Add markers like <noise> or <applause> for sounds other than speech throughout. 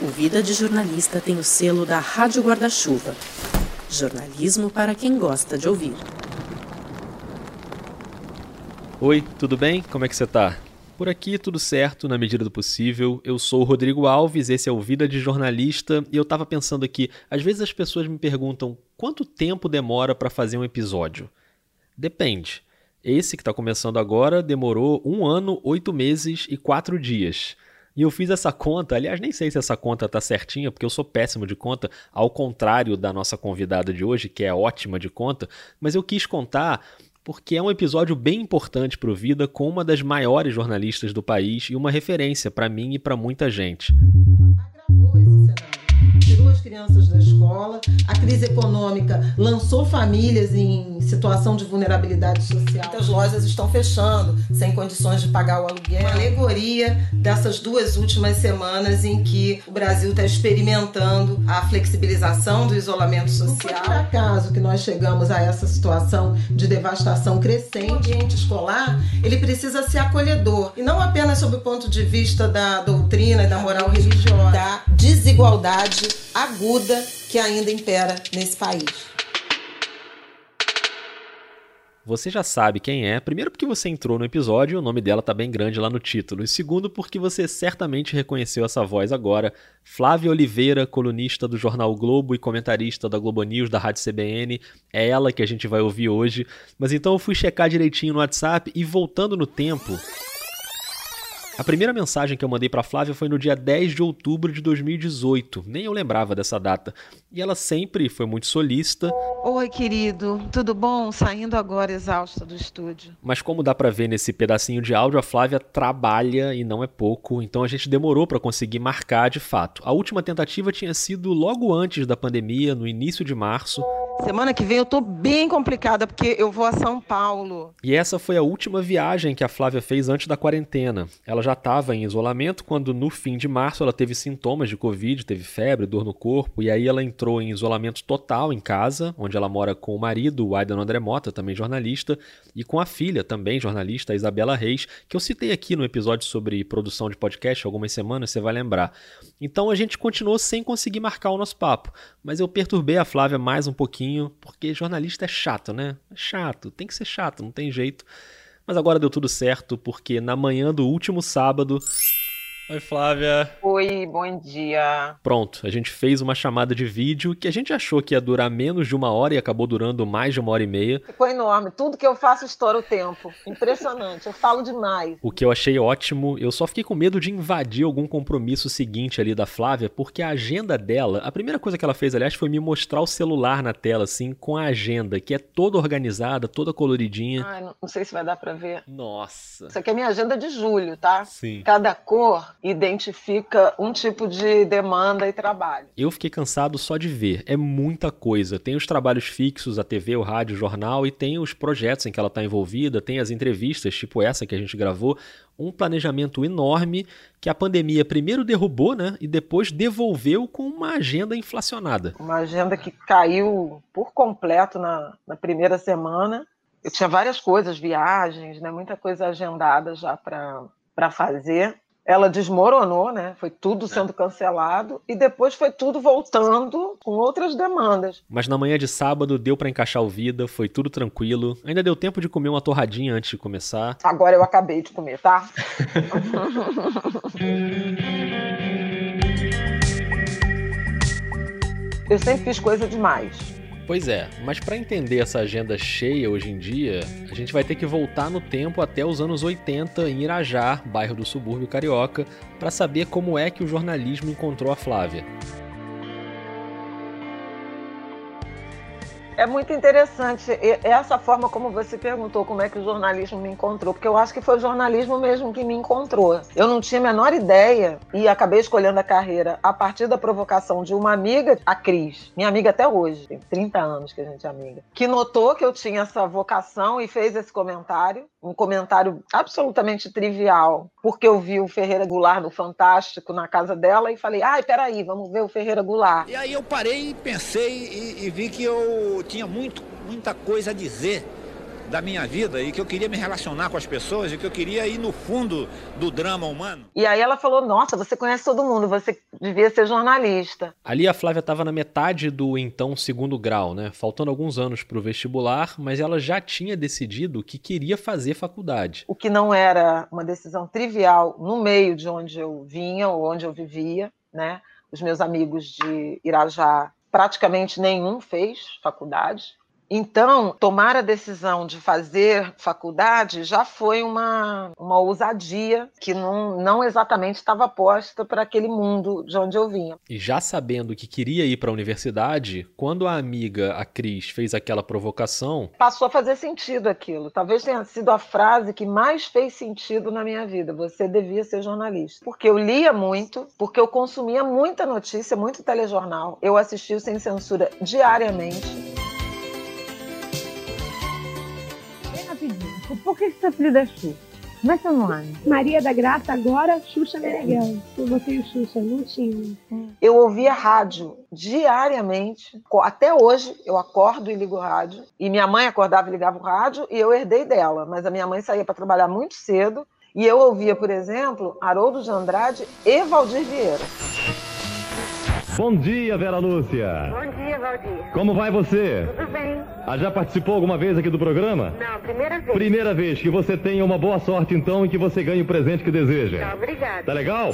O Vida de Jornalista tem o selo da Rádio Guarda-Chuva. Jornalismo para quem gosta de ouvir. Oi, tudo bem? Como é que você tá? Por aqui tudo certo, na medida do possível. Eu sou o Rodrigo Alves, esse é o Vida de Jornalista, e eu tava pensando aqui, às vezes as pessoas me perguntam quanto tempo demora para fazer um episódio. Depende. Esse que está começando agora demorou um ano, oito meses e quatro dias. E eu fiz essa conta, aliás, nem sei se essa conta tá certinha, porque eu sou péssimo de conta, ao contrário da nossa convidada de hoje, que é ótima de conta, mas eu quis contar porque é um episódio bem importante para o Vida com uma das maiores jornalistas do país e uma referência para mim e para muita gente tirou as crianças da escola, a crise econômica lançou famílias em situação de vulnerabilidade social. Muitas lojas estão fechando, sem condições de pagar o aluguel. Uma alegoria dessas duas últimas semanas em que o Brasil está experimentando a flexibilização do isolamento social. Não foi por acaso que nós chegamos a essa situação de devastação crescente. O ambiente escolar ele precisa ser acolhedor e não apenas sob o ponto de vista da doutrina e da moral religiosa, da desigualdade aguda que ainda impera nesse país. Você já sabe quem é, primeiro porque você entrou no episódio e o nome dela tá bem grande lá no título, e segundo porque você certamente reconheceu essa voz agora, Flávia Oliveira, colunista do jornal Globo e comentarista da Globo News da Rádio CBN, é ela que a gente vai ouvir hoje. Mas então eu fui checar direitinho no WhatsApp e voltando no tempo, a primeira mensagem que eu mandei para Flávia foi no dia 10 de outubro de 2018. Nem eu lembrava dessa data. E ela sempre foi muito solícita. Oi, querido. Tudo bom? Saindo agora exausta do estúdio. Mas como dá para ver nesse pedacinho de áudio, a Flávia trabalha e não é pouco, então a gente demorou para conseguir marcar de fato. A última tentativa tinha sido logo antes da pandemia, no início de março. Semana que vem eu tô bem complicada porque eu vou a São Paulo. E essa foi a última viagem que a Flávia fez antes da quarentena. Ela já estava em isolamento quando no fim de março ela teve sintomas de Covid, teve febre, dor no corpo, e aí ela entrou em isolamento total em casa, onde ela mora com o marido, o Aidan André Mota, também jornalista, e com a filha, também jornalista, a Isabela Reis, que eu citei aqui no episódio sobre produção de podcast algumas semanas, você vai lembrar. Então a gente continuou sem conseguir marcar o nosso papo, mas eu perturbei a Flávia mais um pouquinho, porque jornalista é chato, né? É chato, tem que ser chato, não tem jeito. Mas agora deu tudo certo, porque na manhã do último sábado Oi, Flávia. Oi, bom dia. Pronto, a gente fez uma chamada de vídeo que a gente achou que ia durar menos de uma hora e acabou durando mais de uma hora e meia. Ficou enorme. Tudo que eu faço estoura o tempo. Impressionante. Eu falo demais. O que eu achei ótimo, eu só fiquei com medo de invadir algum compromisso seguinte ali da Flávia, porque a agenda dela, a primeira coisa que ela fez, aliás, foi me mostrar o celular na tela, assim, com a agenda, que é toda organizada, toda coloridinha. Ai, não sei se vai dar pra ver. Nossa. Isso aqui é minha agenda de julho, tá? Sim. Cada cor identifica um tipo de demanda e trabalho. Eu fiquei cansado só de ver, é muita coisa. Tem os trabalhos fixos, a TV, o rádio, o jornal, e tem os projetos em que ela está envolvida, tem as entrevistas, tipo essa que a gente gravou. Um planejamento enorme que a pandemia primeiro derrubou, né? E depois devolveu com uma agenda inflacionada. Uma agenda que caiu por completo na, na primeira semana. Eu tinha várias coisas, viagens, né? Muita coisa agendada já para fazer ela desmoronou, né? Foi tudo é. sendo cancelado e depois foi tudo voltando com outras demandas. Mas na manhã de sábado deu para encaixar o vida, foi tudo tranquilo. Ainda deu tempo de comer uma torradinha antes de começar. Agora eu acabei de comer, tá? <laughs> eu sempre fiz coisa demais. Pois é, mas para entender essa agenda cheia hoje em dia, a gente vai ter que voltar no tempo até os anos 80 em Irajá, bairro do subúrbio carioca, para saber como é que o jornalismo encontrou a Flávia. É muito interessante essa forma como você perguntou como é que o jornalismo me encontrou, porque eu acho que foi o jornalismo mesmo que me encontrou. Eu não tinha a menor ideia e acabei escolhendo a carreira a partir da provocação de uma amiga, a Cris, minha amiga até hoje, tem 30 anos que a gente é amiga, que notou que eu tinha essa vocação e fez esse comentário, um comentário absolutamente trivial, porque eu vi o Ferreira Goulart no Fantástico na casa dela e falei: ai, peraí, vamos ver o Ferreira Goulart. E aí eu parei, pensei e, e vi que eu tinha muito, muita coisa a dizer da minha vida e que eu queria me relacionar com as pessoas e que eu queria ir no fundo do drama humano. E aí ela falou: Nossa, você conhece todo mundo, você devia ser jornalista. Ali a Flávia estava na metade do então segundo grau, né? Faltando alguns anos para o vestibular, mas ela já tinha decidido que queria fazer faculdade. O que não era uma decisão trivial no meio de onde eu vinha ou onde eu vivia, né? Os meus amigos de Irajá, praticamente nenhum fez faculdade. Então, tomar a decisão de fazer faculdade já foi uma, uma ousadia que não, não exatamente estava posta para aquele mundo de onde eu vinha. E já sabendo que queria ir para a universidade, quando a amiga, a Cris, fez aquela provocação. Passou a fazer sentido aquilo. Talvez tenha sido a frase que mais fez sentido na minha vida. Você devia ser jornalista. Porque eu lia muito, porque eu consumia muita notícia, muito telejornal. Eu assistia o Sem Censura diariamente. Por que seu filho é Xuxa? Como é seu nome? Maria da Graça, agora Xuxa Meneghel. Eu botei o Xuxa, não tinha. Eu ouvia rádio diariamente. Até hoje, eu acordo e ligo o rádio. E minha mãe acordava e ligava o rádio, e eu herdei dela. Mas a minha mãe saía para trabalhar muito cedo. E eu ouvia, por exemplo, Haroldo de Andrade e Valdir Vieira. Bom dia, Vera Lúcia. Bom dia, Valdir. Como vai você? Tudo bem. Ah, já participou alguma vez aqui do programa? Não, primeira vez. Primeira vez. Que você tenha uma boa sorte, então, e que você ganhe o presente que deseja. Tá, obrigada. Tá legal?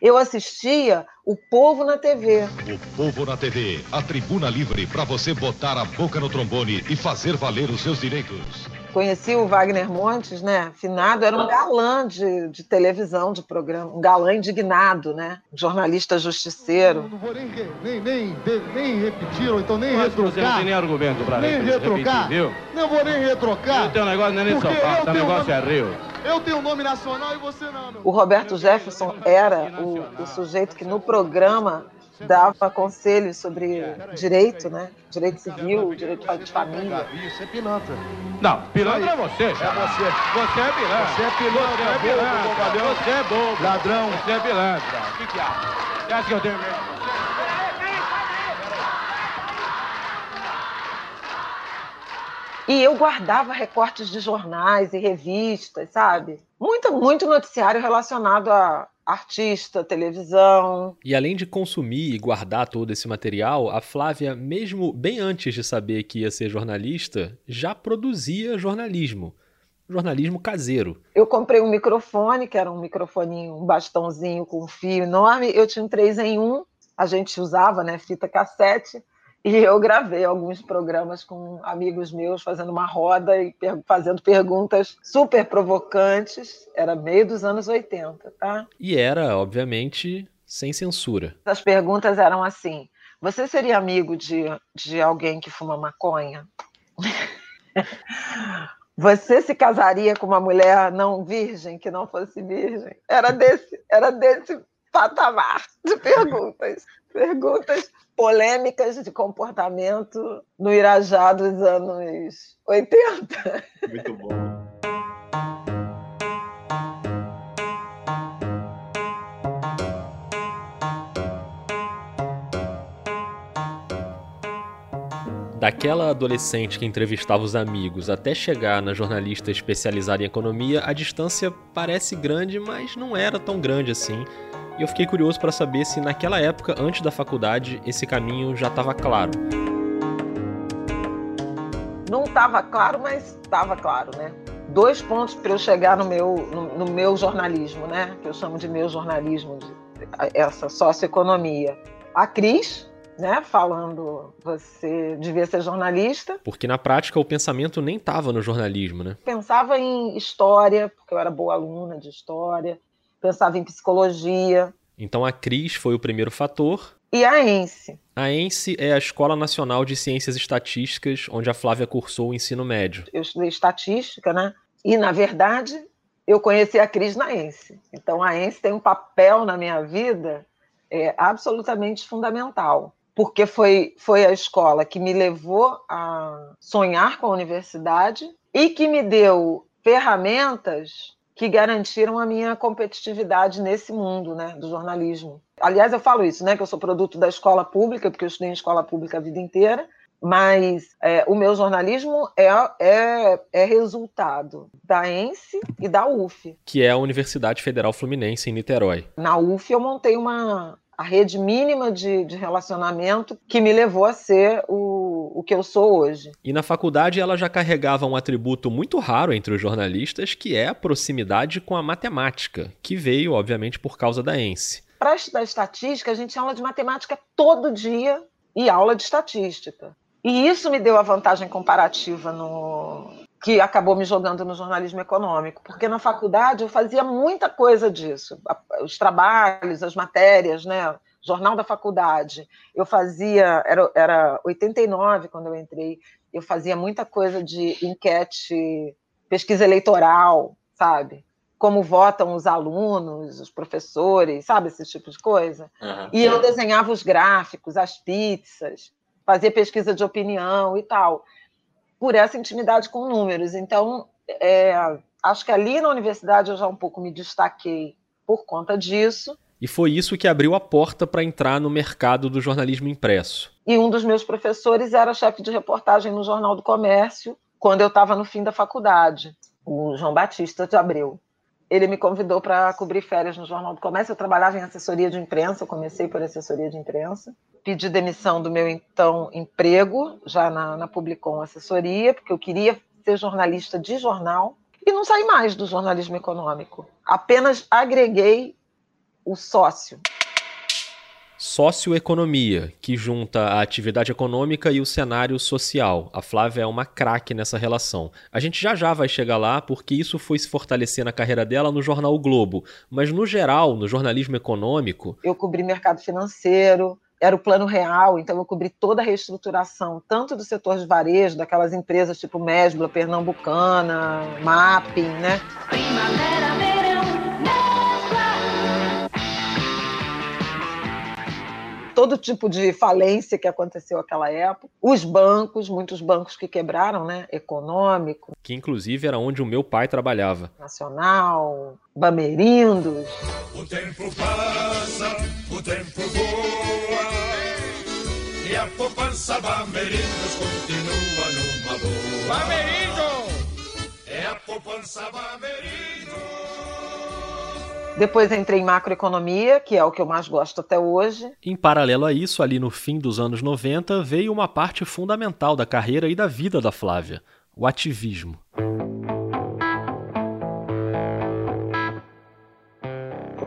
Eu assistia o Povo na TV. O Povo na TV, a tribuna livre para você botar a boca no trombone e fazer valer os seus direitos. Conheci o Wagner Montes, né? Finado, era um galã de, de televisão, de programa, um galã indignado, né? Jornalista justiceiro. Não, não vou nem, nem, nem, nem repetir, ou então nem Mas retrocar. Você não tem nem argumento para Nem retrocar. Repetir, viu? Não vou nem retrocar. O teu negócio não é nem São Paulo, teu negócio é Rio. Eu tenho um nome nacional e você não. Meu. O Roberto Jefferson era o, o sujeito que no programa dava conselhos sobre direito, né? Direito civil, direito de família. Isso é pilantra. Não, pilantra é você, É você. Você é pilantra. Você é pilantra, Você é pilantra. Você é bobo. Ladrão. Você é pilantra. O que que acha? Você acha que eu tenho medo? E eu guardava recortes de jornais e revistas, sabe? Muito, muito noticiário relacionado a artista, televisão. E além de consumir e guardar todo esse material, a Flávia, mesmo bem antes de saber que ia ser jornalista, já produzia jornalismo. Jornalismo caseiro. Eu comprei um microfone, que era um microfoninho, um bastãozinho com um fio enorme. Eu tinha um 3 em 1, a gente usava, né, fita cassete. E eu gravei alguns programas com amigos meus, fazendo uma roda e per fazendo perguntas super provocantes. Era meio dos anos 80, tá? E era, obviamente, sem censura. As perguntas eram assim: Você seria amigo de, de alguém que fuma maconha? <laughs> Você se casaria com uma mulher não virgem que não fosse virgem? Era desse, era desse patamar de perguntas. Perguntas polêmicas de comportamento no Irajá dos anos 80. Muito bom. Daquela adolescente que entrevistava os amigos até chegar na jornalista especializada em economia, a distância parece grande, mas não era tão grande assim. E eu fiquei curioso para saber se naquela época, antes da faculdade, esse caminho já estava claro. Não estava claro, mas estava claro, né? Dois pontos para eu chegar no meu, no, no, meu jornalismo, né? Que eu chamo de meu jornalismo, de, essa socioeconomia. A Cris, né, falando você devia ser jornalista. Porque na prática o pensamento nem estava no jornalismo, né? Pensava em história, porque eu era boa aluna de história pensava em psicologia. Então a Cris foi o primeiro fator. E a ENSE? A ENSE é a Escola Nacional de Ciências Estatísticas, onde a Flávia cursou o ensino médio. Eu estudei estatística, né? E, na verdade, eu conheci a Cris na ENSE. Então a ENSE tem um papel na minha vida é, absolutamente fundamental. Porque foi, foi a escola que me levou a sonhar com a universidade e que me deu ferramentas que garantiram a minha competitividade nesse mundo né, do jornalismo. Aliás, eu falo isso, né, que eu sou produto da escola pública, porque eu estudei em escola pública a vida inteira, Mas é, o meu jornalismo é, é, é resultado da ENSE e da UF. Que é a Universidade Federal Fluminense, em Niterói. Na UF eu montei uma, a rede mínima de, de, relacionamento que me levou a ser o, o que eu sou hoje. E na faculdade ela já carregava um atributo muito raro entre os jornalistas, que é a proximidade com a matemática, que veio, obviamente, por causa da ENSE. Para estudar estatística, a gente tinha aula de matemática todo dia e aula de estatística. E isso me deu a vantagem comparativa no que acabou me jogando no jornalismo econômico, porque na faculdade eu fazia muita coisa disso, os trabalhos, as matérias, né? Jornal da faculdade. Eu fazia, era, era 89 quando eu entrei, eu fazia muita coisa de enquete, pesquisa eleitoral, sabe? Como votam os alunos, os professores, sabe? Esse tipo de coisa. Uhum. E eu desenhava os gráficos, as pizzas, fazer pesquisa de opinião e tal, por essa intimidade com números. Então, é, acho que ali na universidade eu já um pouco me destaquei por conta disso. E foi isso que abriu a porta para entrar no mercado do jornalismo impresso. E um dos meus professores era chefe de reportagem no Jornal do Comércio, quando eu estava no fim da faculdade, o João Batista de Abreu. Ele me convidou para cobrir férias no Jornal do Comércio. Eu trabalhava em assessoria de imprensa, eu comecei por assessoria de imprensa pedi demissão do meu então emprego, já na, na Publicom Assessoria, porque eu queria ser jornalista de jornal e não saí mais do jornalismo econômico. Apenas agreguei o sócio. Socioeconomia, que junta a atividade econômica e o cenário social. A Flávia é uma craque nessa relação. A gente já já vai chegar lá, porque isso foi se fortalecer na carreira dela no jornal o Globo. Mas, no geral, no jornalismo econômico. Eu cobri mercado financeiro, era o plano real, então eu cobri toda a reestruturação, tanto do setor de varejo, daquelas empresas tipo Mesbla, Pernambucana, Mapping, né? Primavera, Todo tipo de falência que aconteceu naquela época. Os bancos, muitos bancos que quebraram, né? Econômico. Que inclusive era onde o meu pai trabalhava. Nacional, Bamerindos. O tempo passa, o tempo voa e a poupança Bamerindos continua numa boa. Bamerindos! É a poupança Bamerindos! Depois entrei em macroeconomia, que é o que eu mais gosto até hoje. Em paralelo a isso, ali no fim dos anos 90, veio uma parte fundamental da carreira e da vida da Flávia: o ativismo.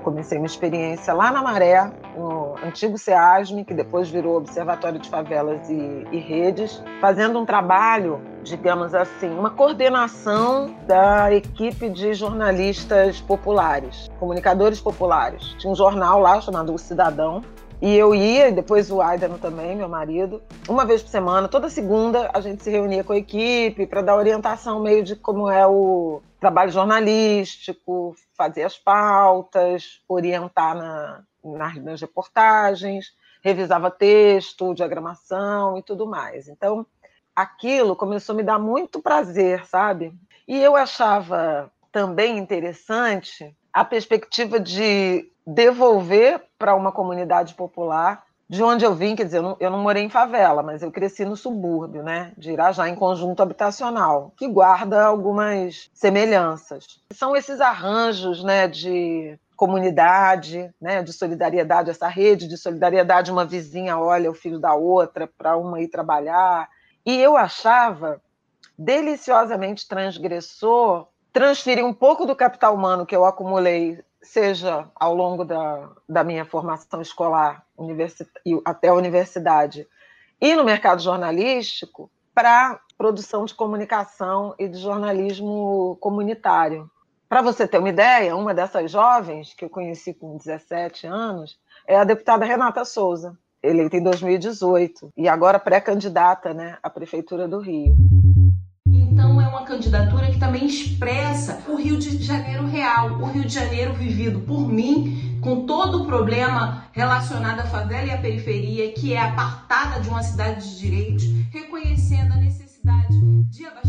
comecei uma experiência lá na Maré, no antigo SEASME, que depois virou Observatório de Favelas e, e Redes, fazendo um trabalho, digamos assim, uma coordenação da equipe de jornalistas populares, comunicadores populares. Tinha um jornal lá chamado O Cidadão, e eu ia, e depois o Aidano também, meu marido, uma vez por semana, toda segunda, a gente se reunia com a equipe para dar orientação meio de como é o trabalho jornalístico, fazer as pautas, orientar na, nas, nas reportagens, revisava texto, diagramação e tudo mais. Então, aquilo começou a me dar muito prazer, sabe? E eu achava também interessante a perspectiva de devolver para uma comunidade popular de onde eu vim, quer dizer, eu não, eu não, morei em favela, mas eu cresci no subúrbio, né, de Irajá, em conjunto habitacional, que guarda algumas semelhanças. São esses arranjos, né, de comunidade, né, de solidariedade, essa rede de solidariedade, uma vizinha olha o filho da outra para uma ir trabalhar. E eu achava deliciosamente transgressor transferir um pouco do capital humano que eu acumulei seja ao longo da, da minha formação escolar até a universidade e no mercado jornalístico para produção de comunicação e de jornalismo comunitário. Para você ter uma ideia, uma dessas jovens que eu conheci com 17 anos é a deputada Renata Souza, eleita em 2018 e agora pré-candidata né, à prefeitura do Rio. Então é uma candidatura que também expressa o Rio de Janeiro real, o Rio de Janeiro vivido por mim, com todo o problema relacionado à favela e à periferia, que é apartada de uma cidade de direitos, reconhecendo a necessidade de abastecimento.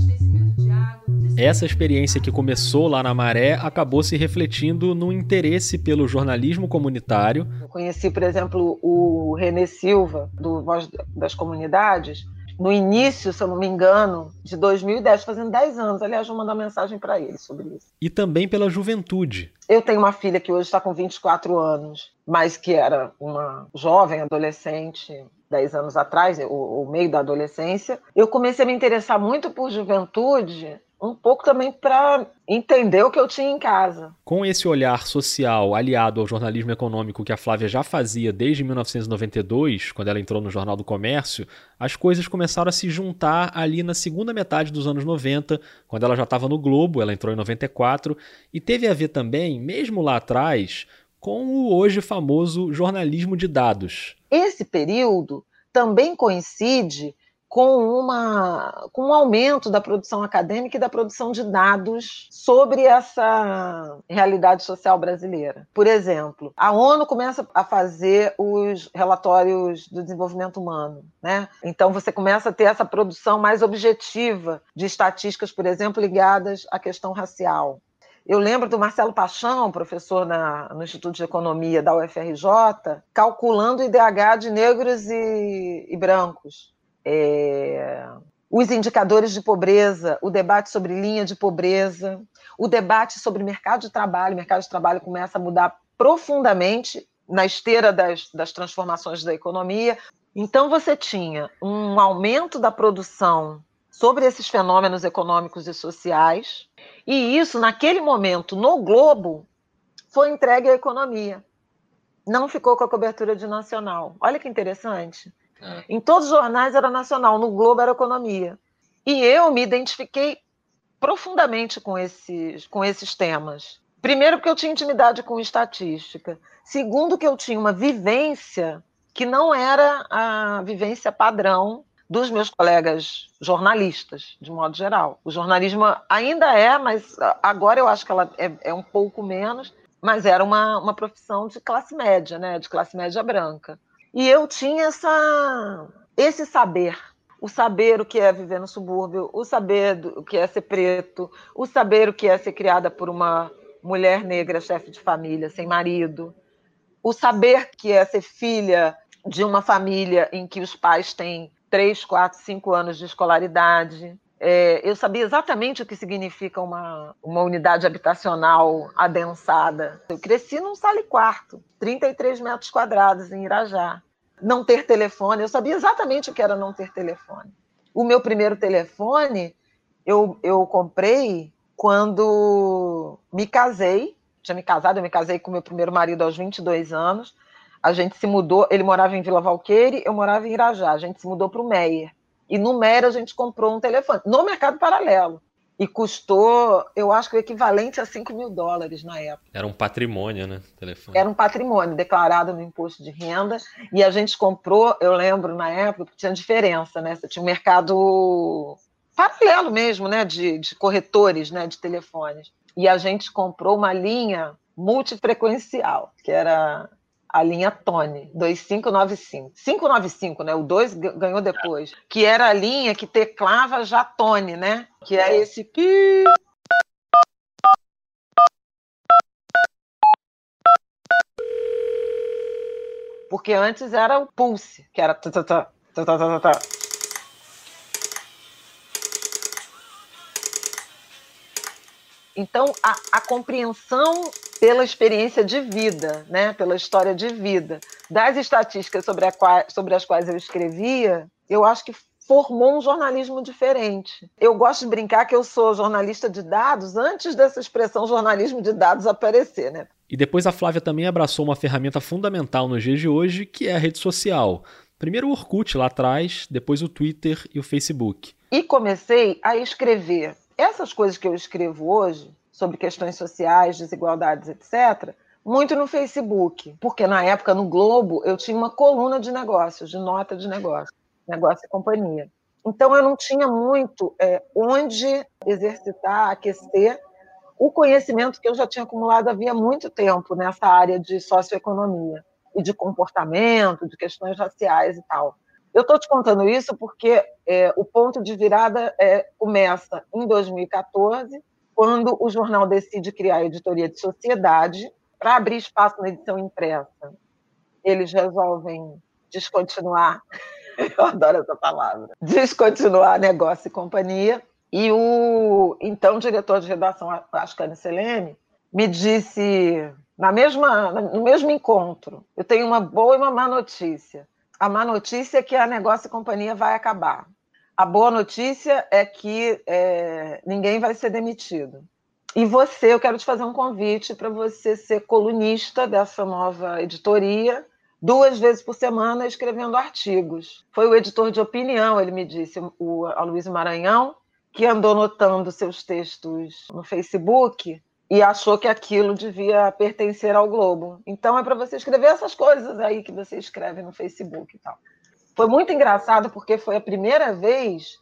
Essa experiência que começou lá na Maré acabou se refletindo no interesse pelo jornalismo comunitário. Eu conheci, por exemplo, o Renê Silva, do Voz das Comunidades, no início, se eu não me engano, de 2010, fazendo 10 anos. Aliás, vou mandar mensagem para ele sobre isso. E também pela juventude. Eu tenho uma filha que hoje está com 24 anos, mas que era uma jovem adolescente 10 anos atrás, o, o meio da adolescência. Eu comecei a me interessar muito por juventude um pouco também para entender o que eu tinha em casa. Com esse olhar social aliado ao jornalismo econômico que a Flávia já fazia desde 1992, quando ela entrou no Jornal do Comércio, as coisas começaram a se juntar ali na segunda metade dos anos 90, quando ela já estava no Globo, ela entrou em 94, e teve a ver também, mesmo lá atrás, com o hoje famoso jornalismo de dados. Esse período também coincide com, uma, com um aumento da produção acadêmica e da produção de dados sobre essa realidade social brasileira. Por exemplo, a ONU começa a fazer os relatórios do desenvolvimento humano. Né? Então, você começa a ter essa produção mais objetiva de estatísticas, por exemplo, ligadas à questão racial. Eu lembro do Marcelo Paixão, professor na, no Instituto de Economia da UFRJ, calculando o IDH de negros e, e brancos é, os indicadores de pobreza, o debate sobre linha de pobreza, o debate sobre mercado de trabalho. O mercado de trabalho começa a mudar profundamente na esteira das, das transformações da economia. Então, você tinha um aumento da produção sobre esses fenômenos econômicos e sociais, e isso, naquele momento, no Globo, foi entregue à economia. Não ficou com a cobertura de nacional. Olha que interessante. É. Em todos os jornais era nacional, no Globo era economia. E eu me identifiquei profundamente com esses, com esses temas. Primeiro, porque eu tinha intimidade com estatística. Segundo, que eu tinha uma vivência que não era a vivência padrão dos meus colegas jornalistas, de modo geral. O jornalismo ainda é, mas agora eu acho que ela é, é um pouco menos, mas era uma, uma profissão de classe média, né? de classe média branca. E eu tinha essa, esse saber. O saber o que é viver no subúrbio, o saber o que é ser preto, o saber o que é ser criada por uma mulher negra, chefe de família, sem marido, o saber que é ser filha de uma família em que os pais têm três, quatro, cinco anos de escolaridade. É, eu sabia exatamente o que significa uma, uma unidade habitacional adensada. Eu cresci num sala e quarto, 33 metros quadrados em Irajá não ter telefone. Eu sabia exatamente o que era não ter telefone. O meu primeiro telefone eu, eu comprei quando me casei. Tinha me casado, eu me casei com meu primeiro marido aos 22 anos. A gente se mudou, ele morava em Vila Valqueire, eu morava em Irajá. A gente se mudou para o Meyer. E no Meyer a gente comprou um telefone, no mercado paralelo e custou, eu acho que o equivalente a 5 mil dólares na época. Era um patrimônio, né? Telefone. Era um patrimônio declarado no imposto de renda e a gente comprou, eu lembro na época, que tinha diferença, né? Você tinha um mercado paralelo mesmo, né? De, de corretores, né? De telefones. E a gente comprou uma linha multifrequencial, que era a linha Tone 2595. 595, né? O 2 ganhou depois. Que era a linha que teclava já Tone, né? Que é esse pi. Porque antes era o pulse, que era tá, tá, tá, tá, tá, tá, tá. Então, a, a compreensão pela experiência de vida, né, pela história de vida, das estatísticas sobre, sobre as quais eu escrevia, eu acho que formou um jornalismo diferente. Eu gosto de brincar que eu sou jornalista de dados antes dessa expressão jornalismo de dados aparecer, né? E depois a Flávia também abraçou uma ferramenta fundamental nos dias de hoje, que é a rede social. Primeiro o Orkut lá atrás, depois o Twitter e o Facebook. E comecei a escrever essas coisas que eu escrevo hoje, sobre questões sociais, desigualdades, etc., muito no Facebook, porque na época no Globo eu tinha uma coluna de negócios, de nota de negócio, negócio e companhia. Então eu não tinha muito é, onde exercitar, aquecer o conhecimento que eu já tinha acumulado havia muito tempo nessa área de socioeconomia e de comportamento, de questões raciais e tal. Eu estou te contando isso porque é, o ponto de virada é, começa em 2014, quando o jornal decide criar a editoria de sociedade para abrir espaço na edição impressa. Eles resolvem descontinuar <laughs> eu adoro essa palavra, descontinuar negócio e companhia. E o então diretor de redação, Ascani Selene, me disse, na mesma, no mesmo encontro, eu tenho uma boa e uma má notícia. A má notícia é que a negócio e companhia vai acabar. A boa notícia é que é, ninguém vai ser demitido. E você, eu quero te fazer um convite para você ser colunista dessa nova editoria, duas vezes por semana, escrevendo artigos. Foi o editor de opinião, ele me disse, o Aloysio Maranhão, que andou notando seus textos no Facebook e achou que aquilo devia pertencer ao Globo. Então é para você escrever essas coisas aí que você escreve no Facebook e tal. Foi muito engraçado porque foi a primeira vez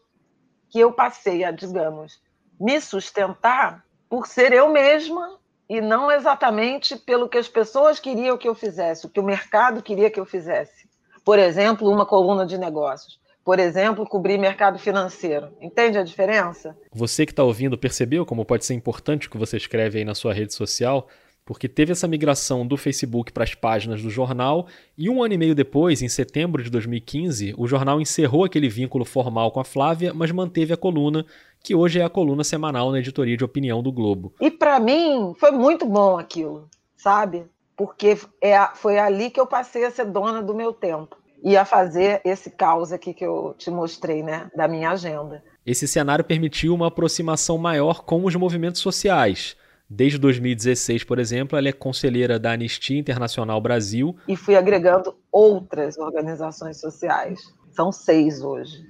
que eu passei a, digamos, me sustentar por ser eu mesma e não exatamente pelo que as pessoas queriam que eu fizesse, o que o mercado queria que eu fizesse. Por exemplo, uma coluna de negócios. Por exemplo, cobrir mercado financeiro. Entende a diferença? Você que está ouvindo percebeu como pode ser importante o que você escreve aí na sua rede social? porque teve essa migração do Facebook para as páginas do jornal e um ano e meio depois, em setembro de 2015, o jornal encerrou aquele vínculo formal com a Flávia, mas manteve a coluna, que hoje é a coluna semanal na editoria de opinião do Globo. E para mim foi muito bom aquilo, sabe? Porque é, foi ali que eu passei a ser dona do meu tempo e a fazer esse caos aqui que eu te mostrei, né, da minha agenda. Esse cenário permitiu uma aproximação maior com os movimentos sociais Desde 2016, por exemplo, ela é conselheira da Anistia Internacional Brasil. E fui agregando outras organizações sociais. São seis hoje.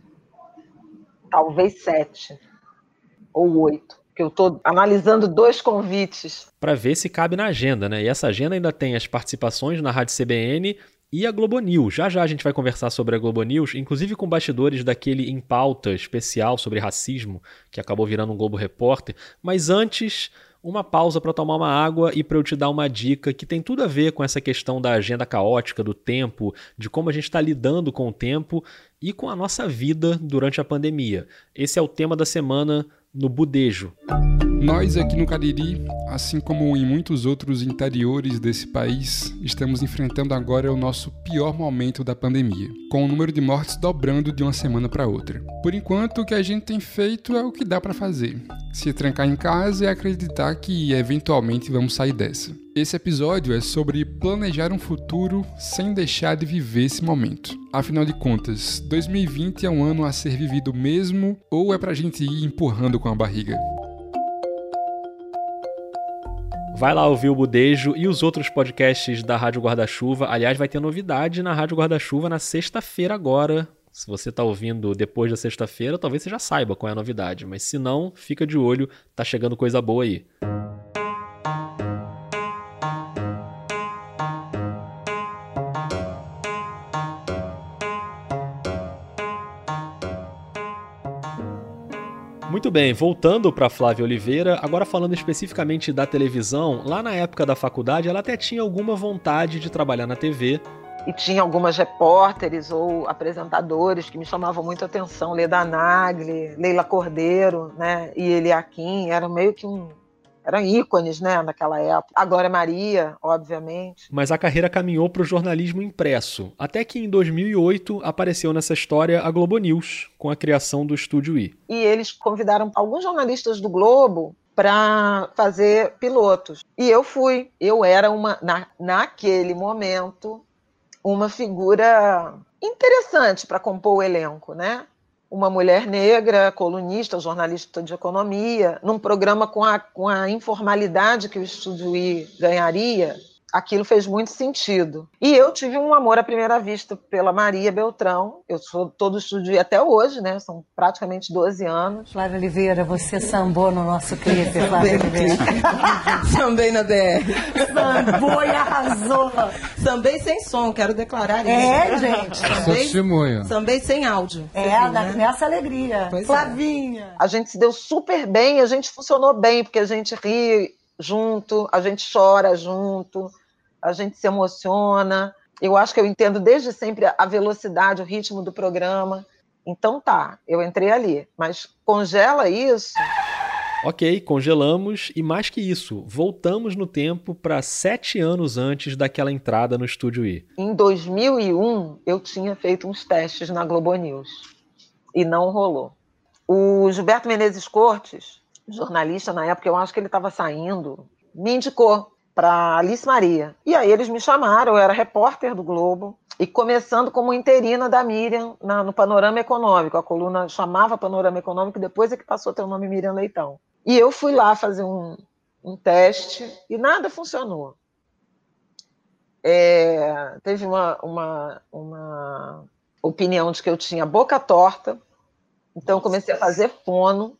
Talvez sete ou oito. Que eu estou analisando dois convites. Para ver se cabe na agenda, né? E essa agenda ainda tem as participações na Rádio CBN e a Globo News. Já já a gente vai conversar sobre a Globo News, inclusive com bastidores daquele Em Pauta especial sobre racismo, que acabou virando um Globo Repórter. Mas antes, uma pausa para tomar uma água e para eu te dar uma dica que tem tudo a ver com essa questão da agenda caótica, do tempo, de como a gente está lidando com o tempo e com a nossa vida durante a pandemia. Esse é o tema da semana no Budejo. Nós aqui no Cariri, assim como em muitos outros interiores desse país, estamos enfrentando agora o nosso pior momento da pandemia, com o número de mortes dobrando de uma semana para outra. Por enquanto, o que a gente tem feito é o que dá para fazer: se trancar em casa e acreditar que eventualmente vamos sair dessa. Esse episódio é sobre planejar um futuro sem deixar de viver esse momento. Afinal de contas, 2020 é um ano a ser vivido mesmo ou é pra gente ir empurrando com a barriga? Vai lá ouvir o Budejo e os outros podcasts da Rádio Guarda-Chuva. Aliás, vai ter novidade na Rádio Guarda-Chuva na sexta-feira agora. Se você está ouvindo depois da sexta-feira, talvez você já saiba qual é a novidade. Mas se não, fica de olho, tá chegando coisa boa aí. Muito bem, voltando para Flávia Oliveira, agora falando especificamente da televisão, lá na época da faculdade ela até tinha alguma vontade de trabalhar na TV. E tinha algumas repórteres ou apresentadores que me chamavam muito a atenção, Leda Nagli, Leila Cordeiro, né, e Eliakim, era meio que um eram ícones, né, naquela época. A Glória Maria, obviamente. Mas a carreira caminhou para o jornalismo impresso, até que em 2008 apareceu nessa história a Globo News, com a criação do Estúdio I. E eles convidaram alguns jornalistas do Globo para fazer pilotos. E eu fui. Eu era uma, na, naquele momento, uma figura interessante para compor o elenco, né? Uma mulher negra, colunista, jornalista de economia, num programa com a, com a informalidade que o Estúdio I ganharia, aquilo fez muito sentido. E eu tive um amor à primeira vista pela Maria Beltrão. Eu sou todo estúdio até hoje, né? São praticamente 12 anos. Flávia Oliveira, você sambou no nosso clipe, <laughs> Flávia Oliveira. <laughs> Sambei na DR. Sambou e arrasou. Sambei sem som, quero declarar é, isso. É, gente. Sambei, sambei sem áudio. É, viu, né? nessa alegria. Pois é. Flavinha. É. A gente se deu super bem, a gente funcionou bem, porque a gente ri junto, a gente chora junto, a gente se emociona. Eu acho que eu entendo desde sempre a velocidade, o ritmo do programa. Então tá, eu entrei ali, mas congela isso Ok, congelamos e mais que isso, voltamos no tempo para sete anos antes daquela entrada no Estúdio I. Em 2001, eu tinha feito uns testes na Globo News e não rolou. O Gilberto Menezes Cortes, jornalista na época, eu acho que ele estava saindo, me indicou para Alice Maria. E aí eles me chamaram, eu era repórter do Globo, e começando como interina da Miriam na, no Panorama Econômico. A coluna chamava Panorama Econômico, depois é que passou a ter o nome Miriam Leitão. E eu fui lá fazer um, um teste e nada funcionou. É, teve uma, uma, uma opinião de que eu tinha boca torta, então comecei a fazer fono.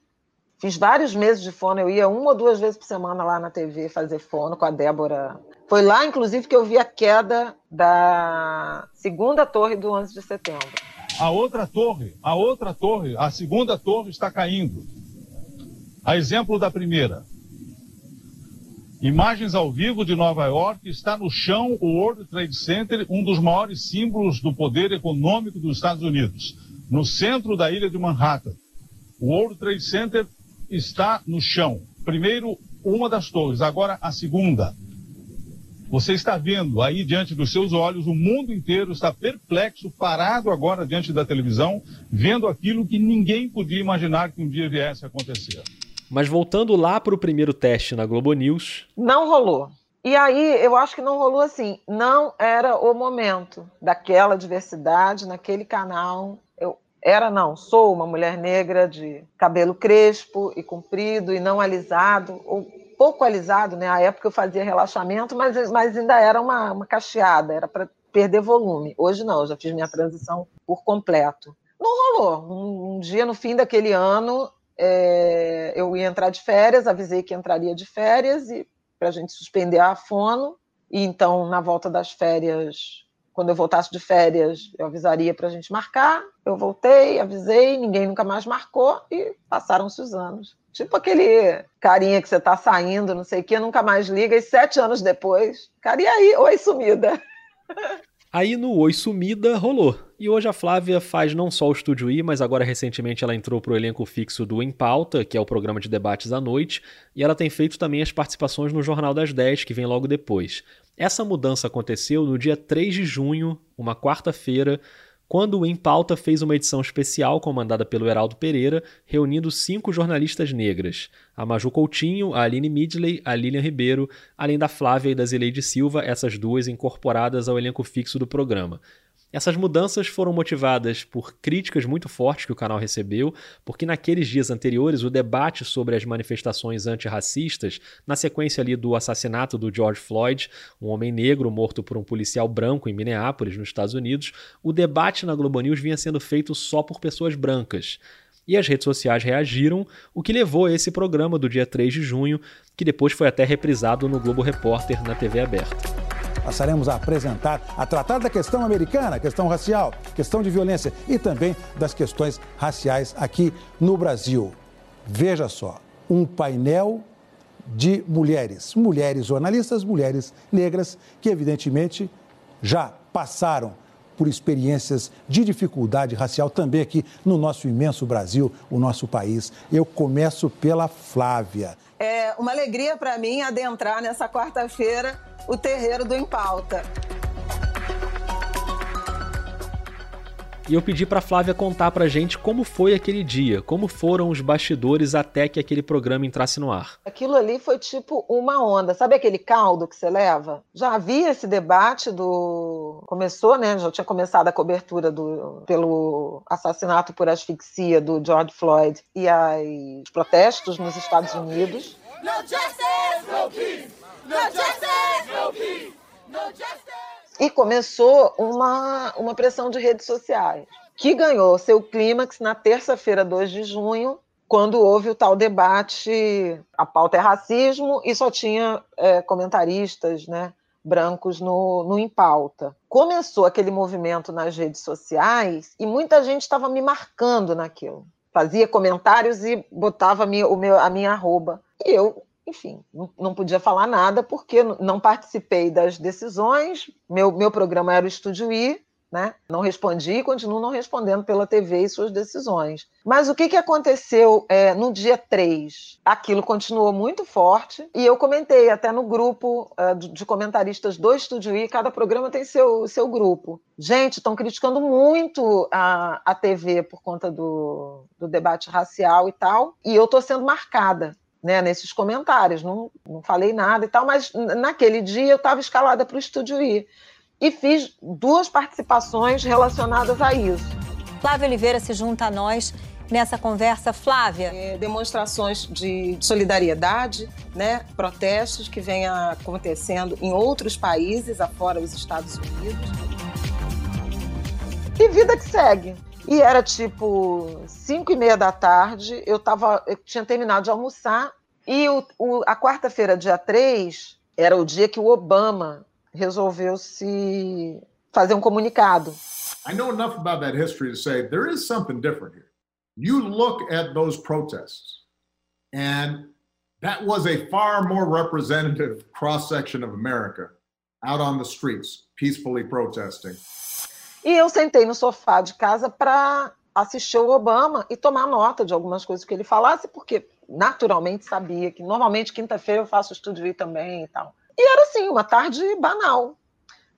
Fiz vários meses de fono, eu ia uma ou duas vezes por semana lá na TV fazer fono com a Débora. Foi lá, inclusive, que eu vi a queda da segunda torre do 11 de setembro. A outra torre, a outra torre, a segunda torre está caindo. A exemplo da primeira. Imagens ao vivo de Nova York, está no chão o World Trade Center, um dos maiores símbolos do poder econômico dos Estados Unidos, no centro da ilha de Manhattan. O World Trade Center está no chão. Primeiro, uma das torres, agora a segunda. Você está vendo aí diante dos seus olhos, o mundo inteiro está perplexo, parado agora diante da televisão, vendo aquilo que ninguém podia imaginar que um dia viesse a acontecer. Mas voltando lá para o primeiro teste na Globo News. Não rolou. E aí eu acho que não rolou assim. Não era o momento daquela diversidade naquele canal era não, sou uma mulher negra de cabelo crespo e comprido e não alisado, ou pouco alisado, né? A época eu fazia relaxamento, mas, mas ainda era uma, uma cacheada, era para perder volume. Hoje não, eu já fiz minha transição por completo. Não rolou. Um, um dia no fim daquele ano, é, eu ia entrar de férias, avisei que entraria de férias e para a gente suspender a fono. E então, na volta das férias, quando eu voltasse de férias, eu avisaria para a gente marcar. Eu voltei, avisei, ninguém nunca mais marcou e passaram-se os anos. Tipo aquele carinha que você está saindo, não sei o que, nunca mais liga, e sete anos depois, cara, e aí? Oi, sumida. <laughs> Aí no Oi Sumida rolou. E hoje a Flávia faz não só o Estúdio I, mas agora recentemente ela entrou pro elenco fixo do Em Pauta, que é o programa de debates à noite, e ela tem feito também as participações no Jornal das 10, que vem logo depois. Essa mudança aconteceu no dia 3 de junho, uma quarta-feira, quando o Em Pauta fez uma edição especial comandada pelo Heraldo Pereira, reunindo cinco jornalistas negras: a Maju Coutinho, a Aline Midley, a Lilian Ribeiro, além da Flávia e da Zileide Silva, essas duas incorporadas ao elenco fixo do programa. Essas mudanças foram motivadas por críticas muito fortes que o canal recebeu, porque naqueles dias anteriores o debate sobre as manifestações antirracistas, na sequência ali do assassinato do George Floyd, um homem negro morto por um policial branco em Minneapolis, nos Estados Unidos, o debate na Globo News vinha sendo feito só por pessoas brancas. E as redes sociais reagiram, o que levou a esse programa do dia 3 de junho, que depois foi até reprisado no Globo Repórter na TV aberta passaremos a apresentar, a tratar da questão americana, questão racial, questão de violência e também das questões raciais aqui no Brasil. Veja só, um painel de mulheres, mulheres jornalistas, mulheres negras, que evidentemente já passaram por experiências de dificuldade racial também aqui no nosso imenso Brasil, o nosso país. Eu começo pela Flávia. É uma alegria para mim adentrar nessa quarta-feira o terreiro do Empauta. E eu pedi para Flávia contar pra gente como foi aquele dia, como foram os bastidores até que aquele programa entrasse no ar. Aquilo ali foi tipo uma onda. Sabe aquele caldo que você leva? Já havia esse debate do começou, né? Já tinha começado a cobertura do pelo assassinato por asfixia do George Floyd e os protestos nos Estados Unidos. No justice, no peace. No justice, no peace. No justice. E começou uma, uma pressão de redes sociais, que ganhou seu clímax na terça-feira, 2 de junho, quando houve o tal debate, a pauta é racismo, e só tinha é, comentaristas né, brancos no, no Em Pauta. Começou aquele movimento nas redes sociais e muita gente estava me marcando naquilo. Fazia comentários e botava a minha, o meu, a minha arroba. E eu enfim, não, podia falar nada porque não participei das decisões. Meu, meu programa era o Estúdio I né? Não respondi e continuo não respondendo pela TV e suas decisões. Mas o que, que aconteceu é, no dia 3? Aquilo continuou muito forte e eu comentei até no grupo uh, de comentaristas do Estúdio I, cada programa tem seu, seu grupo. Gente, estão criticando muito a, a TV por conta do, do debate racial e tal, e eu estou sendo marcada né, nesses comentários, não, não falei nada e tal, mas naquele dia eu estava escalada para o Estúdio I e fiz duas participações relacionadas a isso. Flávia Oliveira se junta a nós nessa conversa. Flávia. É, demonstrações de solidariedade, né, protestos que vêm acontecendo em outros países, afora os Estados Unidos. E vida que segue. E era tipo cinco e meia da tarde, eu, tava, eu tinha terminado de almoçar, e o, o, a quarta-feira, dia 3, era o dia que o Obama resolveu se fazer um comunicado. I know enough about that history to say there is something different here. You look at those protests, and that was a far more representative cross section of America out on the streets, peacefully protesting. E eu sentei no sofá de casa para assistir o Obama e tomar nota de algumas coisas que ele falasse, porque naturalmente sabia que normalmente quinta-feira eu faço estúdio também e tal. E era assim, uma tarde banal.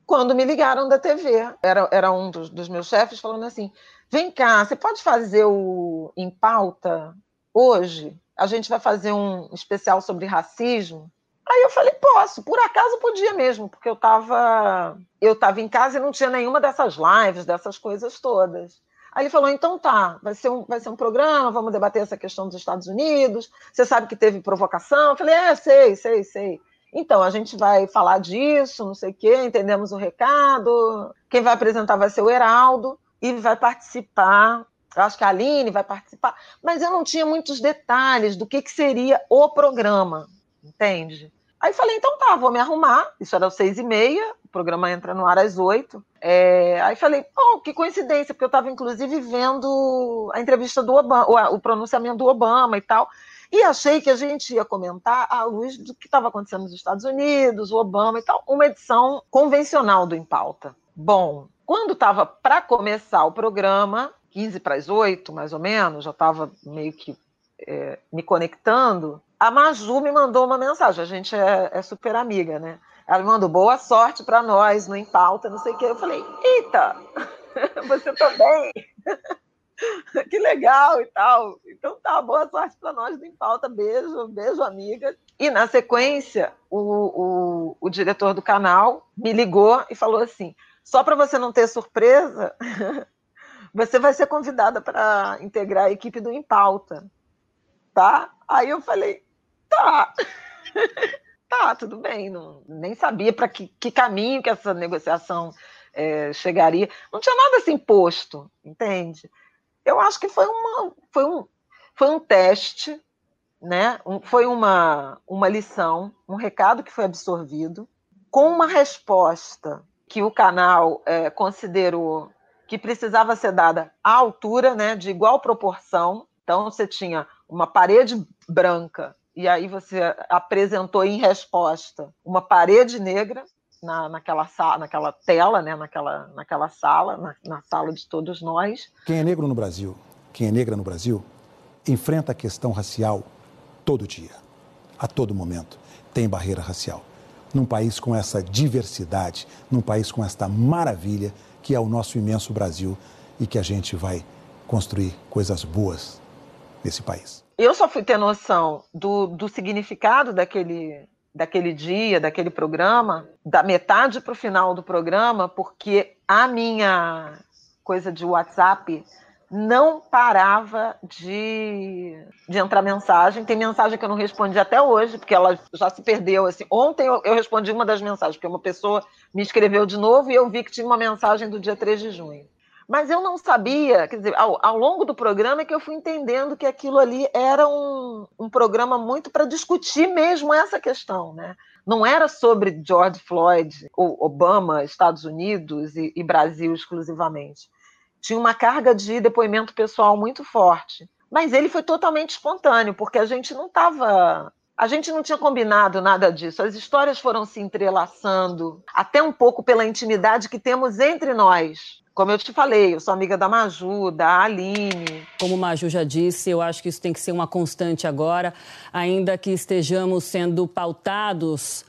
Quando me ligaram da TV, era, era um dos, dos meus chefes falando assim: vem cá, você pode fazer o em pauta hoje? A gente vai fazer um especial sobre racismo. Aí eu falei, posso, por acaso podia mesmo, porque eu estava eu tava em casa e não tinha nenhuma dessas lives, dessas coisas todas. Aí ele falou, então tá, vai ser, um, vai ser um programa, vamos debater essa questão dos Estados Unidos, você sabe que teve provocação? Eu falei, é, sei, sei, sei. Então, a gente vai falar disso, não sei o quê, entendemos o recado. Quem vai apresentar vai ser o Heraldo e vai participar. Eu acho que a Aline vai participar, mas eu não tinha muitos detalhes do que, que seria o programa, entende? Aí falei, então tá, vou me arrumar. Isso era às seis e meia, o programa entra no ar às oito. É, aí falei, oh, que coincidência, porque eu estava inclusive vendo a entrevista do Obama, o pronunciamento do Obama e tal. E achei que a gente ia comentar à luz do que estava acontecendo nos Estados Unidos, o Obama e tal, uma edição convencional do Em Pauta. Bom, quando estava para começar o programa, 15 para as 8, mais ou menos, já estava meio que é, me conectando, a Maju me mandou uma mensagem. A gente é, é super amiga, né? Ela mandou boa sorte para nós no Em Pauta, não sei o quê. Eu falei, eita, <laughs> você também? <laughs> que legal e tal. Então tá, boa sorte para nós do Em Pauta. Beijo, beijo, amiga. E na sequência, o, o, o diretor do canal me ligou e falou assim: só para você não ter surpresa, <laughs> você vai ser convidada para integrar a equipe do Em Pauta. Tá? Aí eu falei: tá. <laughs> tá, tudo bem. Não, nem sabia para que, que caminho que essa negociação é, chegaria. Não tinha nada assim posto, entende? eu acho que foi, uma, foi, um, foi um teste, né? Um, foi uma, uma lição, um recado que foi absorvido, com uma resposta que o canal é, considerou que precisava ser dada à altura, né, de igual proporção. Então, você tinha uma parede branca e aí você apresentou em resposta uma parede negra na, naquela, sala, naquela tela, né? naquela, naquela sala, na, na sala de todos nós. Quem é negro no Brasil, quem é negra no Brasil, enfrenta a questão racial todo dia, a todo momento. Tem barreira racial. Num país com essa diversidade, num país com esta maravilha que é o nosso imenso Brasil e que a gente vai construir coisas boas nesse país. Eu só fui ter noção do, do significado daquele, daquele dia, daquele programa, da metade para o final do programa, porque a minha coisa de WhatsApp não parava de, de entrar mensagem. Tem mensagem que eu não respondi até hoje, porque ela já se perdeu. Assim. Ontem eu, eu respondi uma das mensagens, porque uma pessoa me escreveu de novo e eu vi que tinha uma mensagem do dia 3 de junho. Mas eu não sabia, quer dizer, ao, ao, longo do programa é que eu fui entendendo que aquilo ali era um, um programa muito para discutir mesmo essa questão, né? Não era sobre George Floyd, Obama, Estados Unidos e, e Brasil exclusivamente. Tinha uma carga de depoimento pessoal muito forte. Mas ele foi totalmente espontâneo, porque a gente não estava A gente não tinha combinado nada disso. As histórias foram se entrelaçando, até um pouco pela intimidade que temos entre nós. Como eu te falei, eu sou amiga da Maju, da Aline. Como o Maju já disse, eu acho que isso tem que ser uma constante agora, ainda que estejamos sendo pautados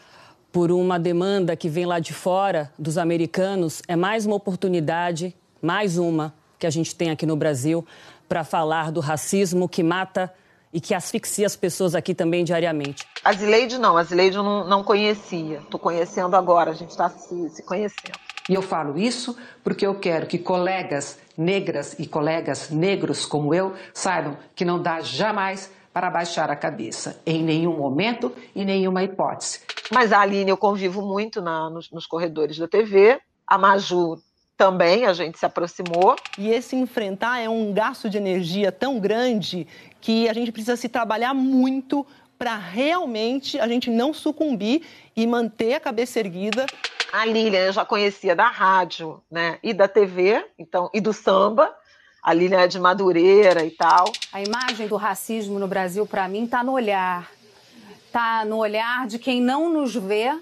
por uma demanda que vem lá de fora dos americanos, é mais uma oportunidade, mais uma que a gente tem aqui no Brasil para falar do racismo que mata e que asfixia as pessoas aqui também diariamente. A Zileide não, a Zileide eu não, não conhecia. Estou conhecendo agora, a gente está se, se conhecendo. E eu falo isso porque eu quero que colegas negras e colegas negros como eu saibam que não dá jamais para baixar a cabeça, em nenhum momento e nenhuma hipótese. Mas a Aline eu convivo muito na, nos, nos corredores da TV, a Maju também, a gente se aproximou. E esse enfrentar é um gasto de energia tão grande que a gente precisa se trabalhar muito para realmente a gente não sucumbir e manter a cabeça erguida. A Lilian eu já conhecia da rádio, né, e da TV, então, e do samba. A Lilian é de Madureira e tal. A imagem do racismo no Brasil para mim está no olhar. Está no olhar de quem não nos vê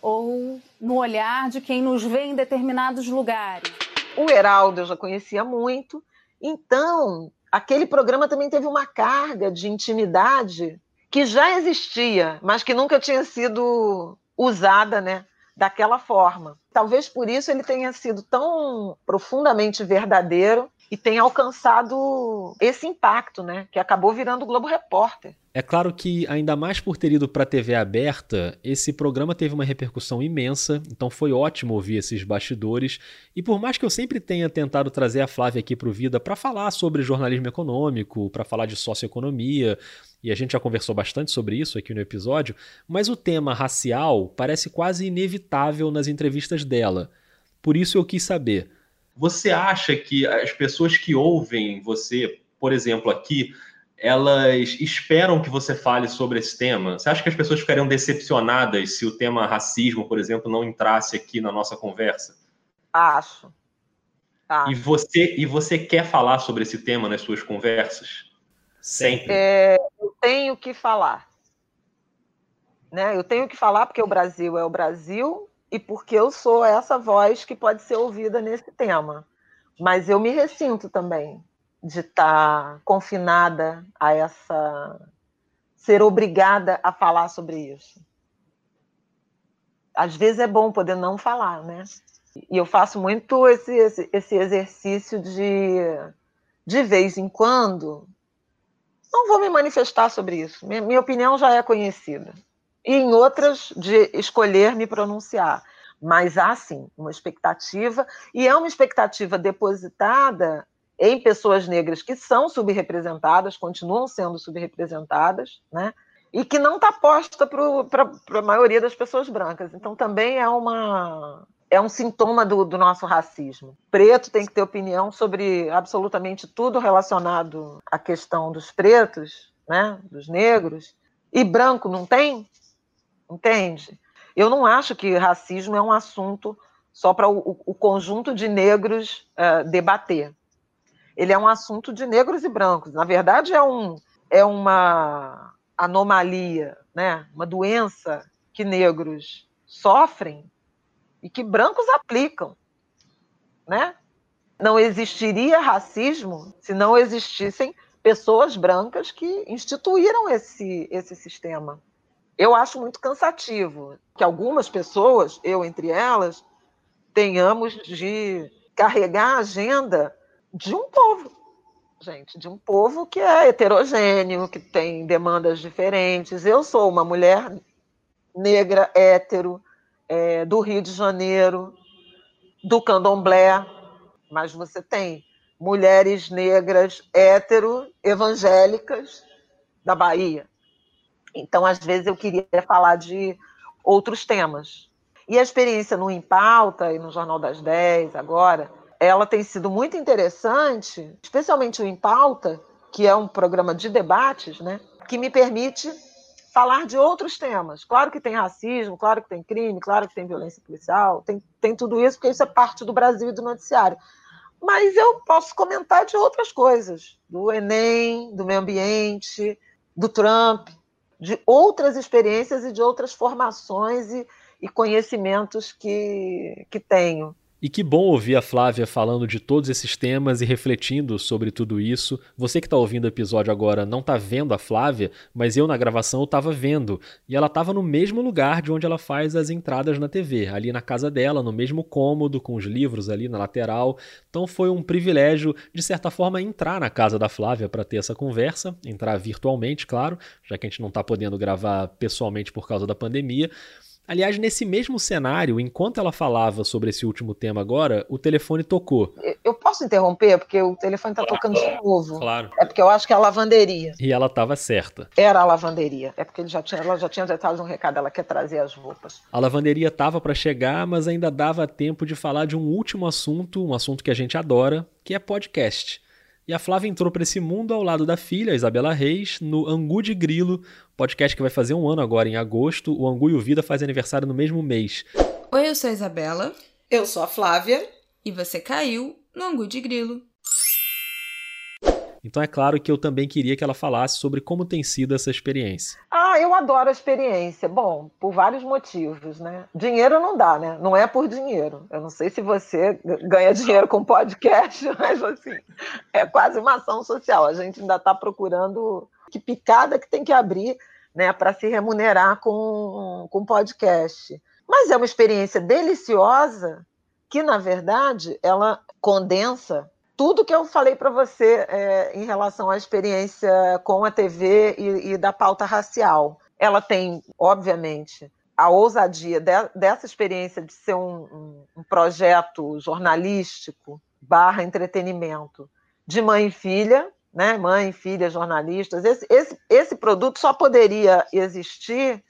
ou no olhar de quem nos vê em determinados lugares. O Heraldo eu já conhecia muito, então aquele programa também teve uma carga de intimidade que já existia, mas que nunca tinha sido usada, né, daquela forma. Talvez por isso ele tenha sido tão profundamente verdadeiro e tenha alcançado esse impacto, né, que acabou virando o Globo Repórter. É claro que, ainda mais por ter ido para a TV aberta, esse programa teve uma repercussão imensa, então foi ótimo ouvir esses bastidores. E por mais que eu sempre tenha tentado trazer a Flávia aqui para o Vida para falar sobre jornalismo econômico, para falar de socioeconomia, e a gente já conversou bastante sobre isso aqui no episódio, mas o tema racial parece quase inevitável nas entrevistas dela. Por isso eu quis saber. Você acha que as pessoas que ouvem você, por exemplo, aqui, elas esperam que você fale sobre esse tema? Você acha que as pessoas ficariam decepcionadas se o tema racismo, por exemplo, não entrasse aqui na nossa conversa? Acho. Acho. E você e você quer falar sobre esse tema nas suas conversas? Sempre. É, eu tenho que falar. Né? Eu tenho que falar porque o Brasil é o Brasil e porque eu sou essa voz que pode ser ouvida nesse tema. Mas eu me ressinto também de estar confinada a essa. ser obrigada a falar sobre isso. Às vezes é bom poder não falar, né? E eu faço muito esse, esse, esse exercício de, de vez em quando, não vou me manifestar sobre isso. Minha, minha opinião já é conhecida. E em outras, de escolher me pronunciar. Mas há sim uma expectativa, e é uma expectativa depositada em pessoas negras que são subrepresentadas, continuam sendo subrepresentadas, né? E que não está posta para a maioria das pessoas brancas. Então também é uma é um sintoma do, do, nosso racismo. Preto tem que ter opinião sobre absolutamente tudo relacionado à questão dos pretos, né, dos negros, e branco não tem? Entende? Eu não acho que racismo é um assunto só para o, o, conjunto de negros uh, debater ele é um assunto de negros e brancos. Na verdade, é, um, é uma anomalia, né? uma doença que negros sofrem e que brancos aplicam. Né? Não existiria racismo se não existissem pessoas brancas que instituíram esse, esse sistema. Eu acho muito cansativo que algumas pessoas, eu entre elas, tenhamos de carregar a agenda de um povo, gente, de um povo que é heterogêneo, que tem demandas diferentes. Eu sou uma mulher negra, hétero, é, do Rio de Janeiro, do candomblé, mas você tem mulheres negras, hétero, evangélicas da Bahia. Então, às vezes, eu queria falar de outros temas. E a experiência no Impauta e no Jornal das Dez, agora, ela tem sido muito interessante, especialmente o Em Pauta, que é um programa de debates, né, que me permite falar de outros temas. Claro que tem racismo, claro que tem crime, claro que tem violência policial, tem, tem tudo isso, porque isso é parte do Brasil e do noticiário. Mas eu posso comentar de outras coisas, do Enem, do meio ambiente, do Trump, de outras experiências e de outras formações e, e conhecimentos que, que tenho. E que bom ouvir a Flávia falando de todos esses temas e refletindo sobre tudo isso. Você que está ouvindo o episódio agora não está vendo a Flávia, mas eu na gravação estava vendo. E ela estava no mesmo lugar de onde ela faz as entradas na TV, ali na casa dela, no mesmo cômodo, com os livros ali na lateral. Então foi um privilégio, de certa forma, entrar na casa da Flávia para ter essa conversa, entrar virtualmente, claro, já que a gente não está podendo gravar pessoalmente por causa da pandemia. Aliás, nesse mesmo cenário, enquanto ela falava sobre esse último tema agora, o telefone tocou. Eu posso interromper? Porque o telefone está tocando de novo. Claro. É porque eu acho que é a lavanderia. E ela estava certa. Era a lavanderia. É porque ele já tinha, ela já tinha detalhes um recado, ela quer trazer as roupas. A lavanderia estava para chegar, mas ainda dava tempo de falar de um último assunto, um assunto que a gente adora, que é podcast. E a Flávia entrou para esse mundo ao lado da filha, Isabela Reis, no Angu de Grilo, podcast que vai fazer um ano agora em agosto. O Angu e o Vida fazem aniversário no mesmo mês. Oi, eu sou a Isabela. Eu sou a Flávia. E você caiu no Angu de Grilo. Então é claro que eu também queria que ela falasse sobre como tem sido essa experiência. Ah, eu adoro a experiência. Bom, por vários motivos, né? Dinheiro não dá, né? Não é por dinheiro. Eu não sei se você ganha dinheiro com podcast, <laughs> mas assim, é quase uma ação social. A gente ainda está procurando que picada que tem que abrir, né, para se remunerar com com podcast. Mas é uma experiência deliciosa que, na verdade, ela condensa tudo que eu falei para você é, em relação à experiência com a TV e, e, da pauta racial. Ela tem, obviamente, a ousadia de, dessa experiência de ser um, um, projeto jornalístico barra entretenimento de mãe e filha, né? mãe, filha, jornalistas. Esse, esse, esse produto só poderia existir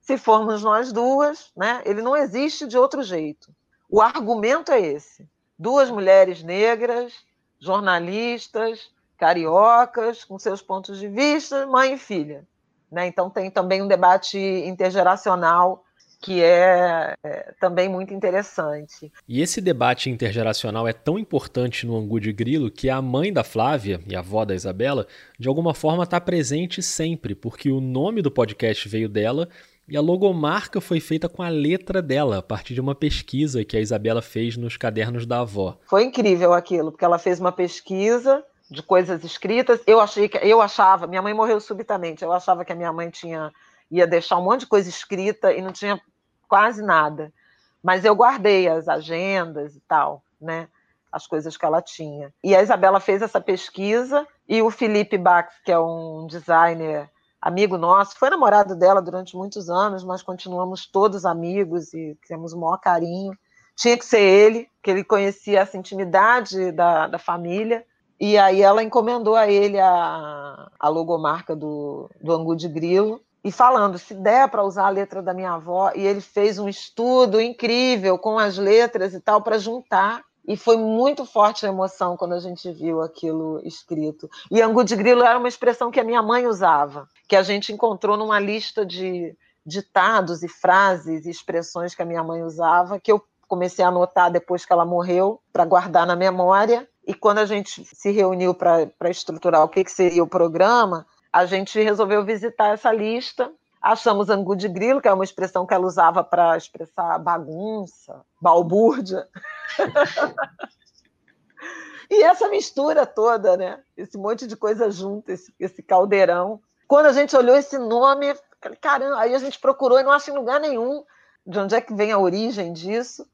se formos nós duas, né? ele não existe de outro jeito. O argumento é esse duas mulheres negras, jornalistas, cariocas, com seus pontos de vista, mãe e filha. Né? Então, tem também um debate intergeracional que é, é, também muito interessante. E esse debate intergeracional é tão importante no Angu de Grilo que a mãe da Flávia e a avó da Isabela, de alguma forma, está presente sempre, porque o nome do podcast veio dela e a logomarca foi feita com a letra dela, a partir de uma pesquisa que a Isabela fez nos cadernos da avó. Foi incrível aquilo, porque ela fez uma pesquisa de coisas escritas. Eu achei que eu achava, minha mãe morreu subitamente. Eu achava que a minha mãe tinha ia deixar um monte de coisa escrita e não tinha quase nada. Mas eu guardei as agendas e tal, né? As coisas que ela tinha. E a Isabela fez essa pesquisa e o Felipe Bax, que é um designer amigo nosso, foi namorado dela durante muitos anos, mas continuamos todos amigos e temos o maior carinho. Tinha que ser ele, que ele conhecia essa intimidade da, da família. E aí ela encomendou a ele a, a logomarca do, do Angu de Grilo e falando se der para usar a letra da minha avó. E ele fez um estudo incrível com as letras e tal para juntar e foi muito forte a emoção quando a gente viu aquilo escrito. E angu de grilo era uma expressão que a minha mãe usava, que a gente encontrou numa lista de ditados e frases e expressões que a minha mãe usava, que eu comecei a anotar depois que ela morreu, para guardar na memória. E quando a gente se reuniu para estruturar o que, que seria o programa, a gente resolveu visitar essa lista Achamos angu de grilo, que é uma expressão que ela usava para expressar bagunça, balbúrdia. <laughs> e essa mistura toda, né? Esse monte de coisa junto, esse, esse caldeirão. Quando a gente olhou esse nome, falei, caramba, aí a gente procurou e não acha em lugar nenhum de onde é que vem a origem disso,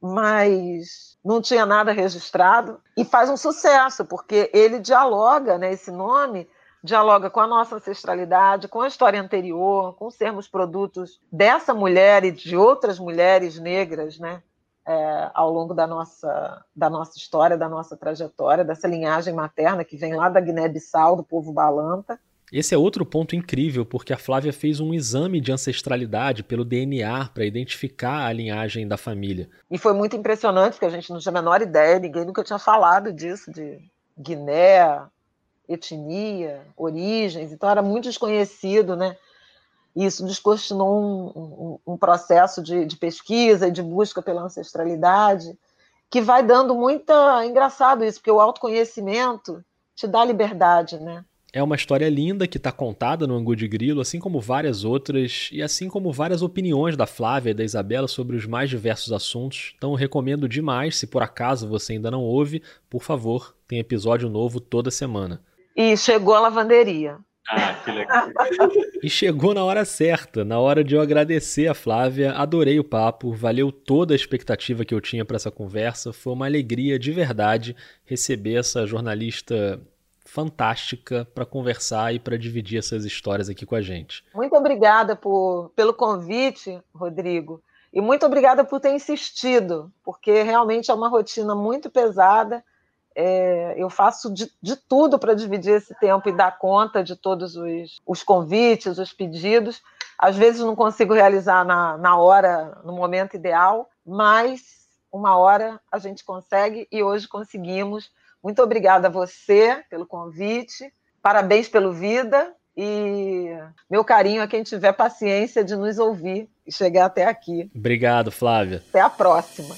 mas não tinha nada registrado. E faz um sucesso, porque ele dialoga, né, esse nome, dialoga com a nossa ancestralidade, com a história anterior, com sermos produtos dessa mulher e de outras mulheres negras, né? É, ao longo da nossa, da nossa história, da nossa trajetória, dessa linhagem materna que vem lá da Guiné-Bissau, do povo Balanta. Esse é outro ponto incrível, porque a Flávia fez um exame de ancestralidade pelo DNA para identificar a linhagem da família. E foi muito impressionante, porque a gente não tinha a menor ideia, ninguém nunca tinha falado disso, de Guiné, etnia, origens, então era muito desconhecido, né? Isso descortinou um, um, um processo de, de, pesquisa e de busca pela ancestralidade, que vai dando muita. Engraçado isso, porque o autoconhecimento te dá liberdade, né? É uma história linda que está contada no Angu de Grilo, assim como várias outras, e assim como várias opiniões da Flávia e da Isabela sobre os mais diversos assuntos. Então recomendo demais, se por acaso você ainda não ouve, por favor, tem episódio novo toda semana. E chegou a lavanderia. Ah, que legal. <laughs> e chegou na hora certa, na hora de eu agradecer a Flávia. Adorei o papo, valeu toda a expectativa que eu tinha para essa conversa. Foi uma alegria de verdade receber essa jornalista fantástica para conversar e para dividir essas histórias aqui com a gente. Muito obrigada por, pelo convite, Rodrigo. E muito obrigada por ter insistido, porque realmente é uma rotina muito pesada. É, eu faço de, de tudo para dividir esse tempo e dar conta de todos os, os, convites, os pedidos. Às vezes não consigo realizar na, na hora, no momento ideal, mas uma hora a gente consegue e hoje conseguimos. Muito obrigada a você pelo convite. Parabéns pelo Vida e meu carinho a quem tiver paciência de nos ouvir e chegar até aqui. Obrigado, Flávia. Até a próxima.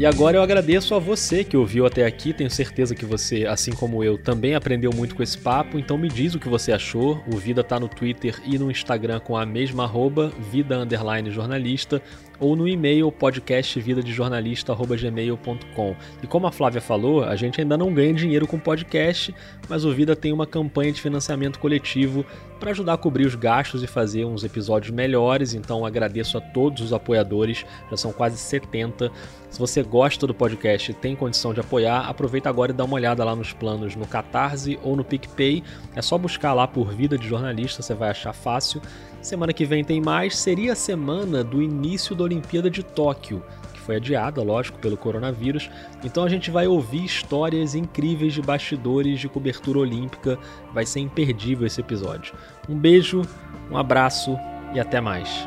E agora eu agradeço a você que ouviu até aqui. Tenho certeza que você, assim como eu, também aprendeu muito com esse papo. Então me diz o que você achou. O Vida tá no Twitter e no Instagram com a mesma arroba, vida jornalista ou no e-mail podcastvidadejornalista.gmail.com. E como a Flávia falou, a gente ainda não ganha dinheiro com podcast, mas o Vida tem uma campanha de financiamento coletivo para ajudar a cobrir os gastos e fazer uns episódios melhores. Então agradeço a todos os apoiadores, já são quase 70. Se você gosta do podcast e tem condição de apoiar, aproveita agora e dá uma olhada lá nos planos no Catarse ou no PicPay. É só buscar lá por Vida de Jornalista, você vai achar fácil. Semana que vem tem mais. Seria a semana do início da Olimpíada de Tóquio, que foi adiada, lógico, pelo coronavírus. Então a gente vai ouvir histórias incríveis de bastidores de cobertura olímpica. Vai ser imperdível esse episódio. Um beijo, um abraço e até mais.